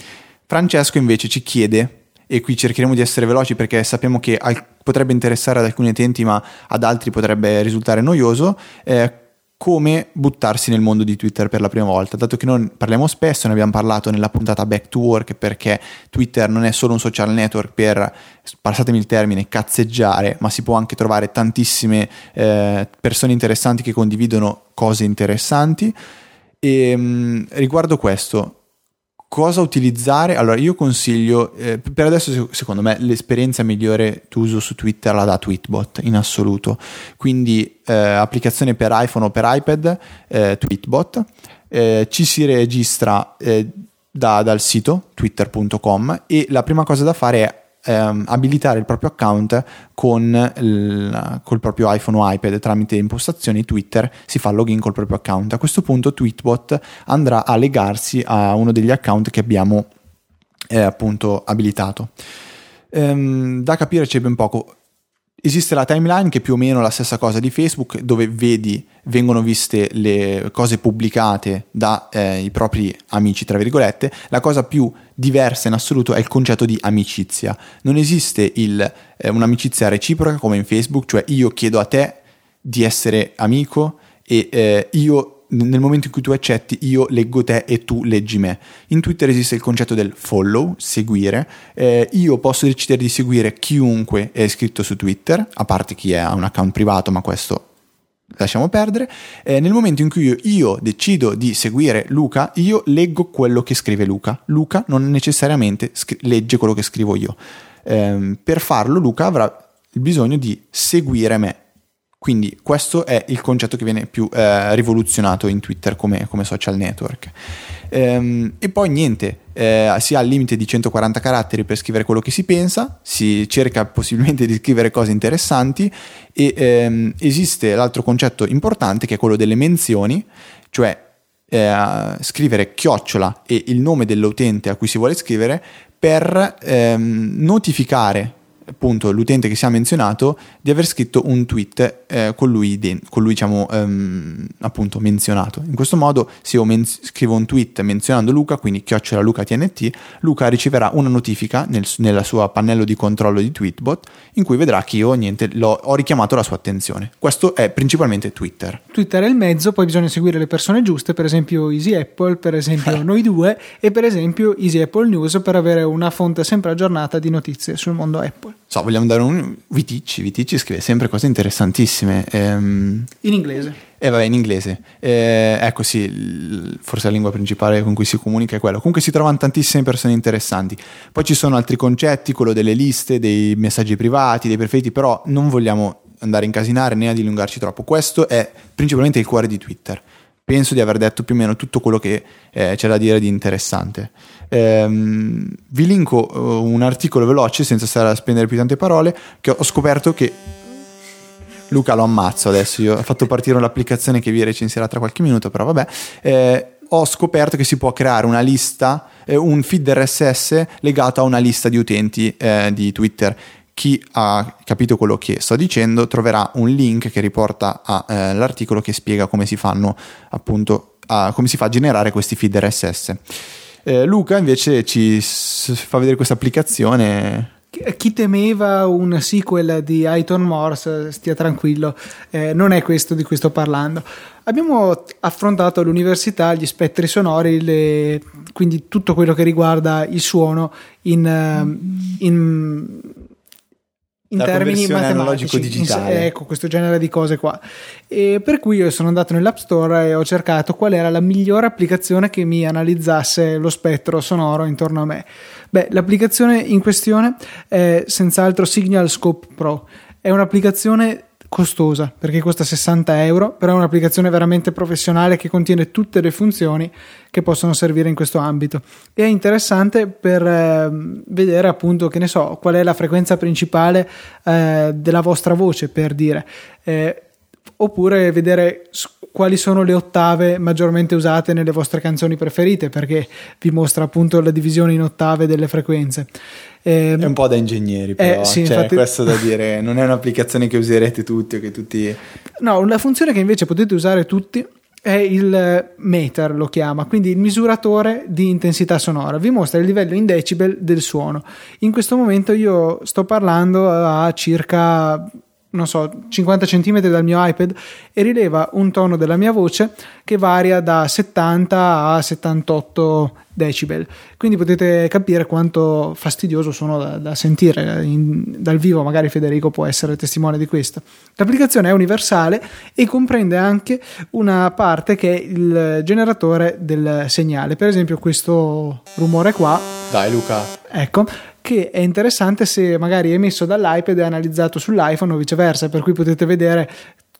Francesco invece ci chiede, e qui cercheremo di essere veloci perché sappiamo che al- potrebbe interessare ad alcuni utenti ma ad altri potrebbe risultare noioso, eh, come buttarsi nel mondo di Twitter per la prima volta, dato che noi parliamo spesso, ne abbiamo parlato nella puntata Back to Work, perché Twitter non è solo un social network per, passatemi il termine, cazzeggiare, ma si può anche trovare tantissime eh, persone interessanti che condividono cose interessanti. E mh, riguardo questo, Cosa utilizzare? Allora, io consiglio, eh, per adesso secondo me l'esperienza migliore d'uso su Twitter la da Tweetbot in assoluto. Quindi eh, applicazione per iPhone o per iPad, eh, Tweetbot, eh, ci si registra eh, da, dal sito twitter.com e la prima cosa da fare è ehm, abilitare il proprio account con il col proprio iPhone o iPad tramite impostazioni Twitter si fa login col proprio account. A questo punto Tweetbot andrà a legarsi a uno degli account che abbiamo eh, appunto abilitato. Ehm, da capire c'è ben poco. Esiste la timeline che è più o meno la stessa cosa di Facebook, dove vedi, vengono viste le cose pubblicate dai eh, propri amici, tra virgolette. La cosa più diversa in assoluto è il concetto di amicizia. Non esiste il, eh, un'amicizia reciproca come in Facebook, cioè io chiedo a te di essere amico e eh, io nel momento in cui tu accetti io leggo te e tu leggi me. In Twitter esiste il concetto del follow, seguire. Eh, io posso decidere di seguire chiunque è iscritto su Twitter, a parte chi ha un account privato, ma questo lasciamo perdere. Eh, nel momento in cui io, io, decido di seguire Luca, io leggo quello che scrive Luca. Luca non necessariamente scri- legge quello che scrivo io. Eh, per farlo Luca avrà bisogno di seguire me quindi questo è il concetto che viene più eh, rivoluzionato in Twitter come, come social network. Ehm, e poi niente, eh, si ha il limite di 140 caratteri per scrivere quello che si pensa, si cerca possibilmente di scrivere cose interessanti e ehm, esiste l'altro concetto importante che è quello delle menzioni, cioè eh, scrivere chiocciola e il nome dell'utente a cui si vuole scrivere per ehm, notificare appunto l'utente che si è menzionato di aver scritto un tweet eh, con lui, de- con lui diciamo, um, appunto menzionato. In questo modo se io men- scrivo un tweet menzionando Luca, quindi chiocciola Luca TNT, Luca riceverà una notifica nel, nella sua pannello di controllo di Tweetbot in cui vedrà che io niente, ho richiamato la sua attenzione. Questo è principalmente Twitter. Twitter è il mezzo, poi bisogna seguire le persone giuste, per esempio Easy Apple, per esempio noi due e per esempio Easy Apple News per avere una fonte sempre aggiornata di notizie sul mondo Apple. So, vogliamo dare un... Viticci, Viticci scrive sempre cose interessantissime. Ehm... In inglese. Eh vabbè, in inglese. Eh, ecco sì, forse la lingua principale con cui si comunica è quello. Comunque si trovano tantissime persone interessanti. Poi ci sono altri concetti, quello delle liste, dei messaggi privati, dei preferiti, però non vogliamo andare a incasinare né a dilungarci troppo. Questo è principalmente il cuore di Twitter penso di aver detto più o meno tutto quello che eh, c'è da dire di interessante. Ehm, vi linko uh, un articolo veloce senza stare a spendere più tante parole che ho scoperto che Luca lo ammazzo adesso, io ho fatto partire l'applicazione che vi recensirà tra qualche minuto, però vabbè. Eh, ho scoperto che si può creare una lista, eh, un feed RSS legato a una lista di utenti eh, di Twitter chi ha capito quello che sto dicendo troverà un link che riporta all'articolo eh, che spiega come si fanno appunto a, come si fa a generare questi feed RSS. Eh, Luca invece ci fa vedere questa applicazione chi temeva un sequel di Aiton Morse stia tranquillo, eh, non è questo di cui sto parlando. Abbiamo affrontato all'università gli spettri sonori, le, quindi tutto quello che riguarda il suono in, eh, in in termini matematici, digitale. In, ecco questo genere di cose qua. E per cui io sono andato nell'App Store e ho cercato qual era la migliore applicazione che mi analizzasse lo spettro sonoro intorno a me. Beh, l'applicazione in questione è senz'altro Signal Scope Pro. È un'applicazione costosa perché costa 60 euro, però è un'applicazione veramente professionale che contiene tutte le funzioni che possono servire in questo ambito. E è interessante per eh, vedere appunto, che ne so, qual è la frequenza principale eh, della vostra voce, per dire. Eh, oppure vedere quali sono le ottave maggiormente usate nelle vostre canzoni preferite perché vi mostra appunto la divisione in ottave delle frequenze eh, è un po' da ingegneri però eh, sì, cioè, infatti... questo da dire non è un'applicazione che userete tutti o che tutti no una funzione che invece potete usare tutti è il meter, lo chiama, quindi il misuratore di intensità sonora. Vi mostra il livello in decibel del suono. In questo momento io sto parlando a circa non so, 50 cm dal mio iPad e rileva un tono della mia voce che varia da 70 a 78 decibel. Quindi potete capire quanto fastidioso sono da, da sentire in, dal vivo, magari Federico può essere testimone di questo. L'applicazione è universale e comprende anche una parte che è il generatore del segnale. Per esempio questo rumore qua. Dai Luca. Ecco, che è interessante se magari è emesso dall'iPad e analizzato sull'iPhone o viceversa, per cui potete vedere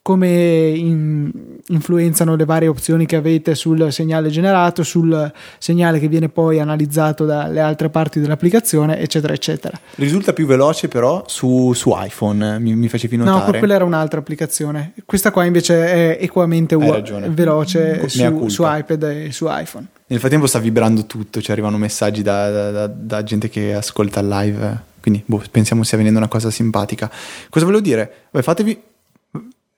come in, influenzano le varie opzioni che avete sul segnale generato, sul segnale che viene poi analizzato dalle altre parti dell'applicazione, eccetera, eccetera. Risulta più veloce però su, su iPhone, mi, mi facevi notare. No, quella era un'altra applicazione. Questa qua invece è equamente u- veloce su, su, iPad e su iPhone. Nel frattempo sta vibrando tutto, ci arrivano messaggi da, da, da, da gente che ascolta live, quindi boh, pensiamo stia venendo una cosa simpatica. Cosa volevo dire? Beh, fatevi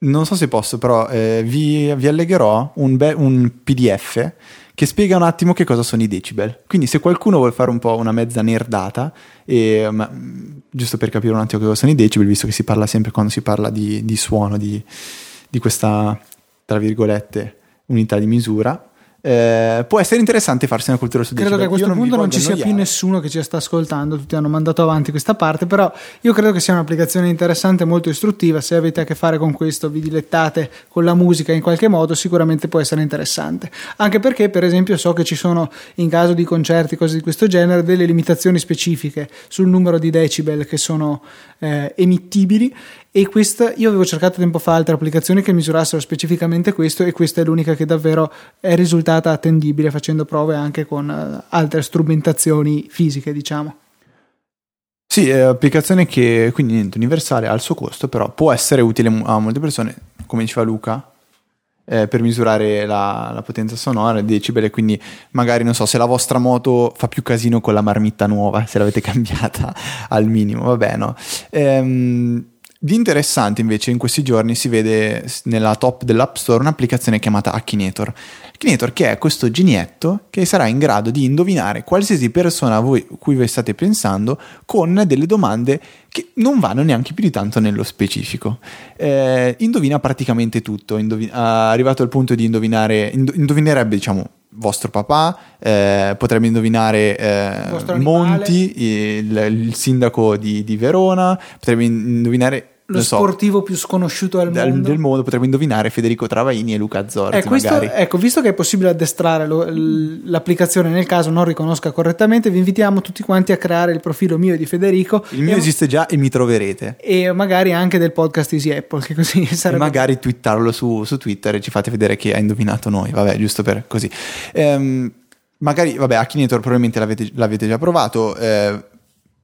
non so se posso, però eh, vi, vi, allegherò un, be- un, PDF che spiega un attimo che cosa sono i decibel. Quindi se qualcuno vuole fare un po' una mezza nerdata, e, ma, giusto per capire un attimo cosa sono i decibel, visto che si parla sempre quando si parla di, di suono, di, di questa, tra virgolette, unità di misura, eh, può essere interessante farsi una cultura su Credo che a questo non punto non ci sia più nessuno che ci sta ascoltando, tutti hanno mandato avanti questa parte, però io credo che sia un'applicazione interessante, molto istruttiva, se avete a che fare con questo, vi dilettate con la musica in qualche modo, sicuramente può essere interessante. Anche perché, per esempio, so che ci sono in caso di concerti, cose di questo genere, delle limitazioni specifiche sul numero di decibel che sono eh, emittibili e questa io avevo cercato tempo fa altre applicazioni che misurassero specificamente questo e questa è l'unica che davvero è risultata attendibile facendo prove anche con uh, altre strumentazioni fisiche diciamo sì, è un'applicazione che quindi niente, universale ha il suo costo, però può essere utile a molte persone, come diceva Luca, eh, per misurare la, la, potenza sonora, decibel, quindi magari non so se la vostra moto fa più casino con la marmitta nuova, se l'avete cambiata al minimo, vabbè no. Ehm, di interessante invece in questi giorni si vede nella top dell'App Store un'applicazione chiamata Akinator. Akinator che è questo genietto che sarà in grado di indovinare qualsiasi persona a voi, cui voi state pensando con delle domande che non vanno neanche più di tanto nello specifico. Eh, indovina praticamente tutto, indovi- arrivato al punto di indovinare, ind- indovinerebbe diciamo vostro papà, eh, potrebbe indovinare eh, Monti, il, il sindaco di, di, Verona, potrebbe indovinare lo so, sportivo più sconosciuto al mondo. del mondo potrebbe indovinare Federico Travaini e Luca Zorzi eh, questo, ecco visto che è possibile addestrare lo, l'applicazione nel caso non riconosca correttamente vi invitiamo tutti quanti a creare il profilo mio e di Federico. Il mio e, esiste già e mi troverete. E magari anche del podcast Easy Apple che così sarebbe e magari twittarlo su, su Twitter e ci fate vedere che ha indovinato noi. Vabbè giusto per così. Ehm, magari vabbè Akinator probabilmente l'avete, l'avete già provato. Eh,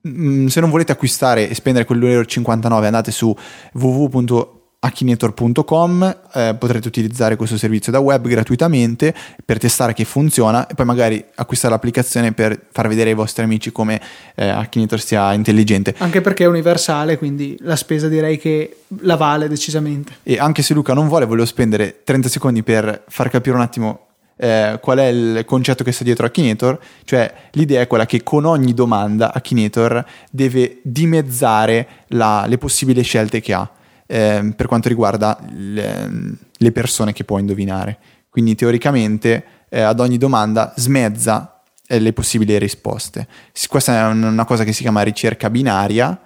se non volete acquistare e spendere quell'1,59€ andate su www.akinator.com eh, potrete utilizzare questo servizio da web gratuitamente per testare che funziona e poi magari acquistare l'applicazione per far vedere ai vostri amici come eh, Akinator sia intelligente. Anche perché è universale quindi la spesa direi che la vale decisamente. E anche se Luca non vuole volevo spendere 30 secondi per far capire un attimo eh, qual è il concetto che sta dietro Akinator, cioè l'idea è quella che con ogni domanda Akinator deve dimezzare la, le possibili scelte che ha eh, per quanto riguarda le, le, persone che può indovinare. Quindi teoricamente eh, ad ogni domanda smezza eh, le possibili risposte. Questa è una cosa che si chiama ricerca binaria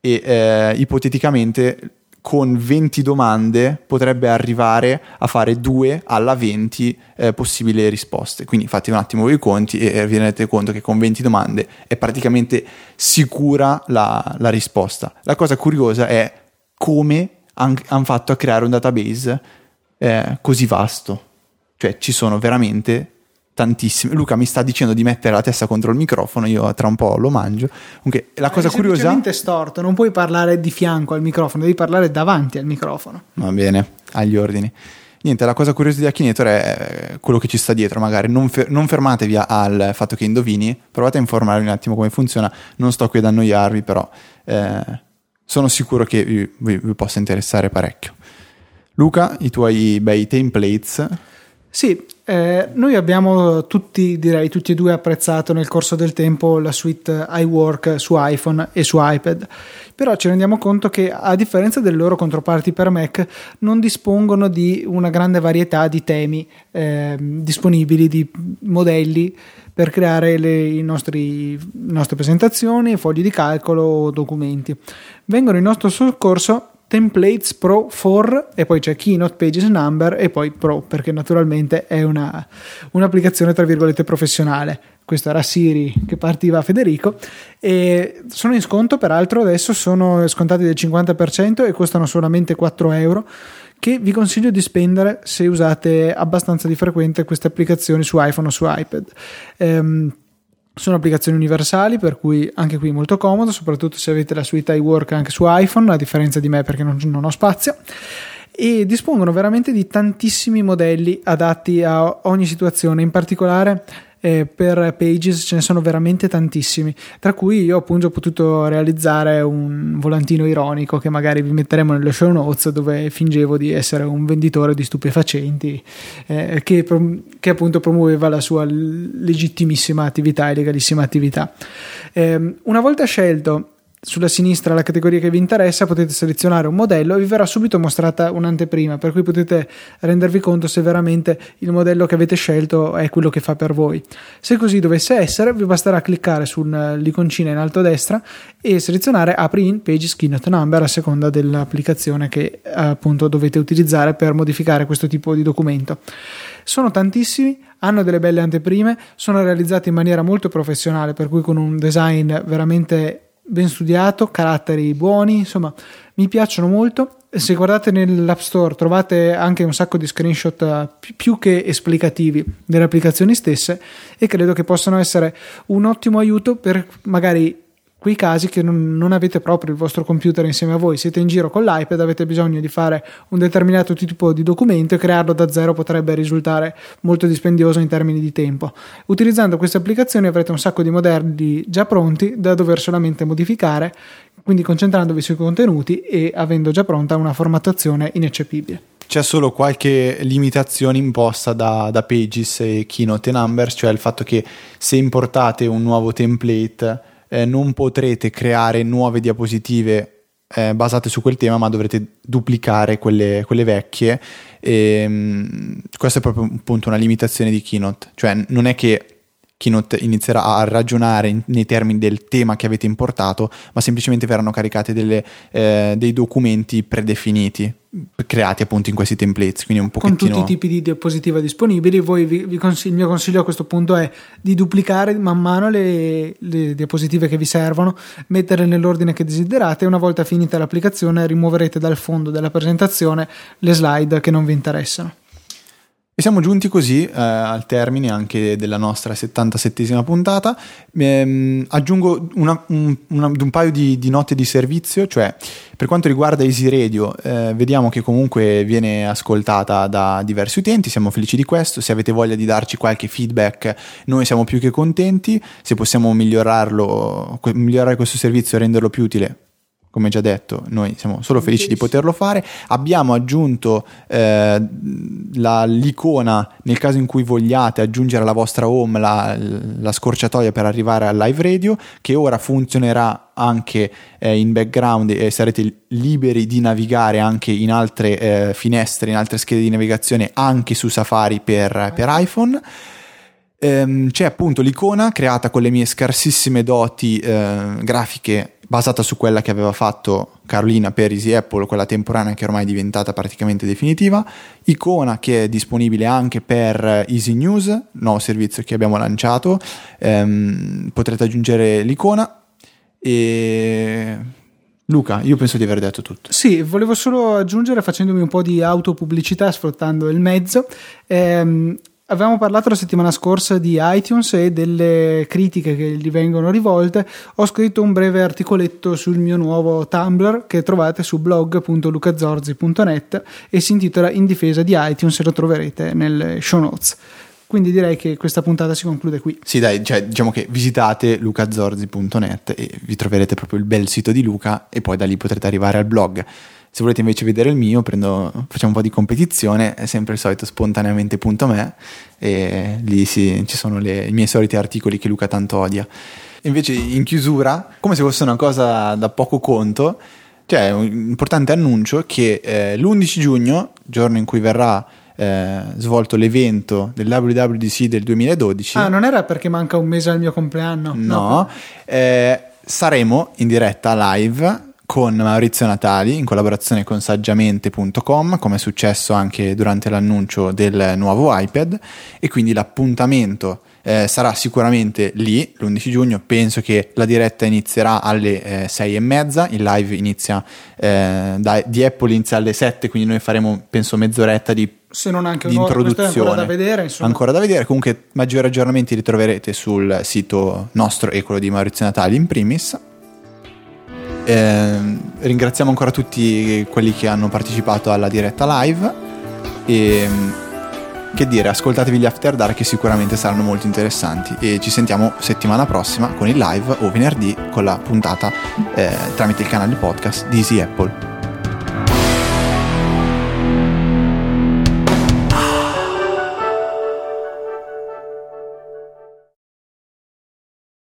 e eh, ipoteticamente con 20 domande potrebbe arrivare a fare 2 alla 20 eh, possibili risposte. Quindi fate un attimo i conti e vi rendete conto che con 20 domande è praticamente sicura la, la risposta. La cosa curiosa è come hanno han fatto a creare un database eh, così vasto. Cioè ci sono veramente tantissime. Luca mi sta dicendo di mettere la testa contro il microfono, io tra un po' lo mangio. Comunque, la cosa è curiosa. È storto, non puoi parlare di fianco al microfono, devi parlare davanti al microfono. Va bene, agli ordini. Niente, la cosa curiosa di Akinator è quello che ci sta dietro, magari non, fer- non, fermatevi al fatto che indovini, provate a informarvi un attimo come funziona, non sto qui ad annoiarvi, però eh, sono sicuro che vi, vi, vi possa interessare parecchio. Luca, i tuoi bei templates. Sì, Eh, noi abbiamo tutti, direi tutti e due, apprezzato nel corso del tempo la suite iWork su iPhone e su iPad, però ci rendiamo conto che a differenza delle loro controparti per Mac non dispongono di una grande varietà di temi eh, disponibili, di modelli per creare le nostri, nostre presentazioni, fogli di calcolo o documenti. Vengono in nostro soccorso Templates Pro 4 e poi c'è Keynote Pages Number e poi Pro perché naturalmente è una, un'applicazione tra virgolette professionale. Questo era Siri che partiva a Federico e sono in sconto peraltro adesso sono scontati del 50% e costano solamente 4 euro che vi consiglio di spendere se usate abbastanza di frequente queste applicazioni su iPhone o su iPad. Ehm, sono applicazioni universali, per cui anche qui molto comodo, soprattutto se avete la suite iWork anche su iPhone, a differenza di me perché non, non ho spazio. E dispongono veramente di tantissimi modelli adatti a ogni situazione, in particolare eh, per Pages ce ne sono veramente tantissimi, tra cui io appunto ho potuto realizzare un volantino ironico che magari vi metteremo nelle show notes dove fingevo di essere un venditore di stupefacenti eh, che, che, appunto promuoveva la sua legittimissima attività e legalissima attività. Eh, una volta scelto sulla sinistra la categoria che vi interessa potete selezionare un modello e vi verrà subito mostrata un'anteprima per cui potete rendervi conto se veramente il modello che avete scelto è quello che fa per voi. Se così dovesse essere vi basterà cliccare sull'iconcina in alto a destra e selezionare apri in Pages Keynote Number a seconda dell'applicazione che appunto dovete utilizzare per modificare questo tipo di documento. Sono tantissimi hanno delle belle anteprime sono realizzati in maniera molto professionale per cui con un design veramente ben studiato, caratteri buoni, insomma, mi piacciono molto. Se guardate nell'App Store trovate anche un sacco di screenshot eh, più che esplicativi delle applicazioni stesse e credo che possano essere un ottimo aiuto per magari quei casi che non, non, avete proprio il vostro computer insieme a voi, siete in giro con l'iPad, avete bisogno di fare un determinato tipo di documento e crearlo da zero potrebbe risultare molto dispendioso in termini di tempo. Utilizzando queste applicazioni avrete un sacco di modelli già pronti da dover solamente modificare, quindi concentrandovi sui contenuti e avendo già pronta una formattazione ineccepibile c'è solo qualche limitazione imposta da, da, Pages e Keynote Numbers, cioè il fatto che se importate un nuovo template eh, non potrete creare nuove diapositive eh, basate su quel tema, ma dovrete duplicare quelle, quelle vecchie. E, mh, questa è proprio appunto una limitazione di Keynote, cioè non è che Keynote inizierà a ragionare nei termini del tema che avete importato, ma semplicemente verranno caricati delle, eh, dei documenti predefiniti creati appunto in questi templates quindi un pochettino... con tutti i tipi di diapositiva disponibili. Voi vi, vi consiglio, il mio consiglio a questo punto è di duplicare man mano le, le diapositive che vi servono metterle nell'ordine che desiderate e una volta finita l'applicazione rimuoverete dal fondo della presentazione le slide che non vi interessano e siamo giunti così eh, al termine anche della nostra 77esima puntata. Ehm, aggiungo una, un, una, un, paio di, di, note di servizio, cioè per quanto riguarda Easy Radio, eh, vediamo che comunque viene ascoltata da diversi utenti, siamo felici di questo. Se avete voglia di darci qualche feedback, noi siamo più che contenti. Se possiamo migliorarlo, migliorare questo servizio e renderlo più utile, come già detto, noi siamo solo felici di poterlo fare. Abbiamo aggiunto eh, la, l'icona nel caso in cui vogliate aggiungere alla vostra home la, la, scorciatoia per arrivare al live radio, che ora funzionerà anche eh, in background e sarete liberi di navigare anche in altre eh, finestre, in altre schede di navigazione, anche su Safari per, per iPhone. Ehm, c'è appunto l'icona creata con le mie scarsissime doti eh, grafiche basata su quella che aveva fatto Carolina per Easy Apple, quella temporanea che ormai è diventata praticamente definitiva, icona che è disponibile anche per Easy News, nuovo servizio che abbiamo lanciato, ehm, potrete aggiungere l'icona e Luca, io penso di aver detto tutto. Sì, volevo solo aggiungere facendomi un po' di autopubblicità sfruttando il mezzo. Ehm, Avevamo parlato la settimana scorsa di iTunes e delle critiche che gli vengono rivolte. Ho scritto un breve articoletto sul mio nuovo Tumblr che trovate su blog.lucazorzi.net e si intitola In difesa di iTunes e lo troverete nelle show notes. Quindi direi che questa puntata si conclude qui. Sì, dai, cioè, diciamo che visitate lucazorzi.net e vi troverete proprio il bel sito di Luca e poi da lì potrete arrivare al blog. Se volete invece vedere il mio, prendo, facciamo un po' di competizione, è sempre il solito spontaneamente.me e lì sì, ci sono le, i miei soliti articoli che Luca tanto odia. Invece in chiusura, come se fosse una cosa da poco conto, c'è un importante annuncio che eh, l'11 giugno, giorno in cui verrà eh, svolto l'evento del WWDC del 2012. Ah, non era perché manca un mese al mio compleanno? No, no. Eh, saremo in diretta live con Maurizio Natali in collaborazione con saggiamente.com come è successo anche durante l'annuncio del nuovo iPad e quindi l'appuntamento eh, sarà sicuramente lì l'11 giugno penso che la diretta inizierà alle eh, 6 e mezza il live inizia eh, da, di Apple inizia alle 7 quindi noi faremo penso mezz'oretta di se non anche di introduzione ancora da vedere insomma. ancora da vedere. Comunque maggiori aggiornamenti li troverete sul sito nostro e quello di Maurizio Natali in primis. Eh, ringraziamo ancora tutti quelli che hanno partecipato alla diretta live. E che dire, ascoltatevi gli After Dark che sicuramente saranno molto interessanti. E ci sentiamo settimana prossima con il live o venerdì con la puntata eh, tramite il canale podcast di Easy Apple.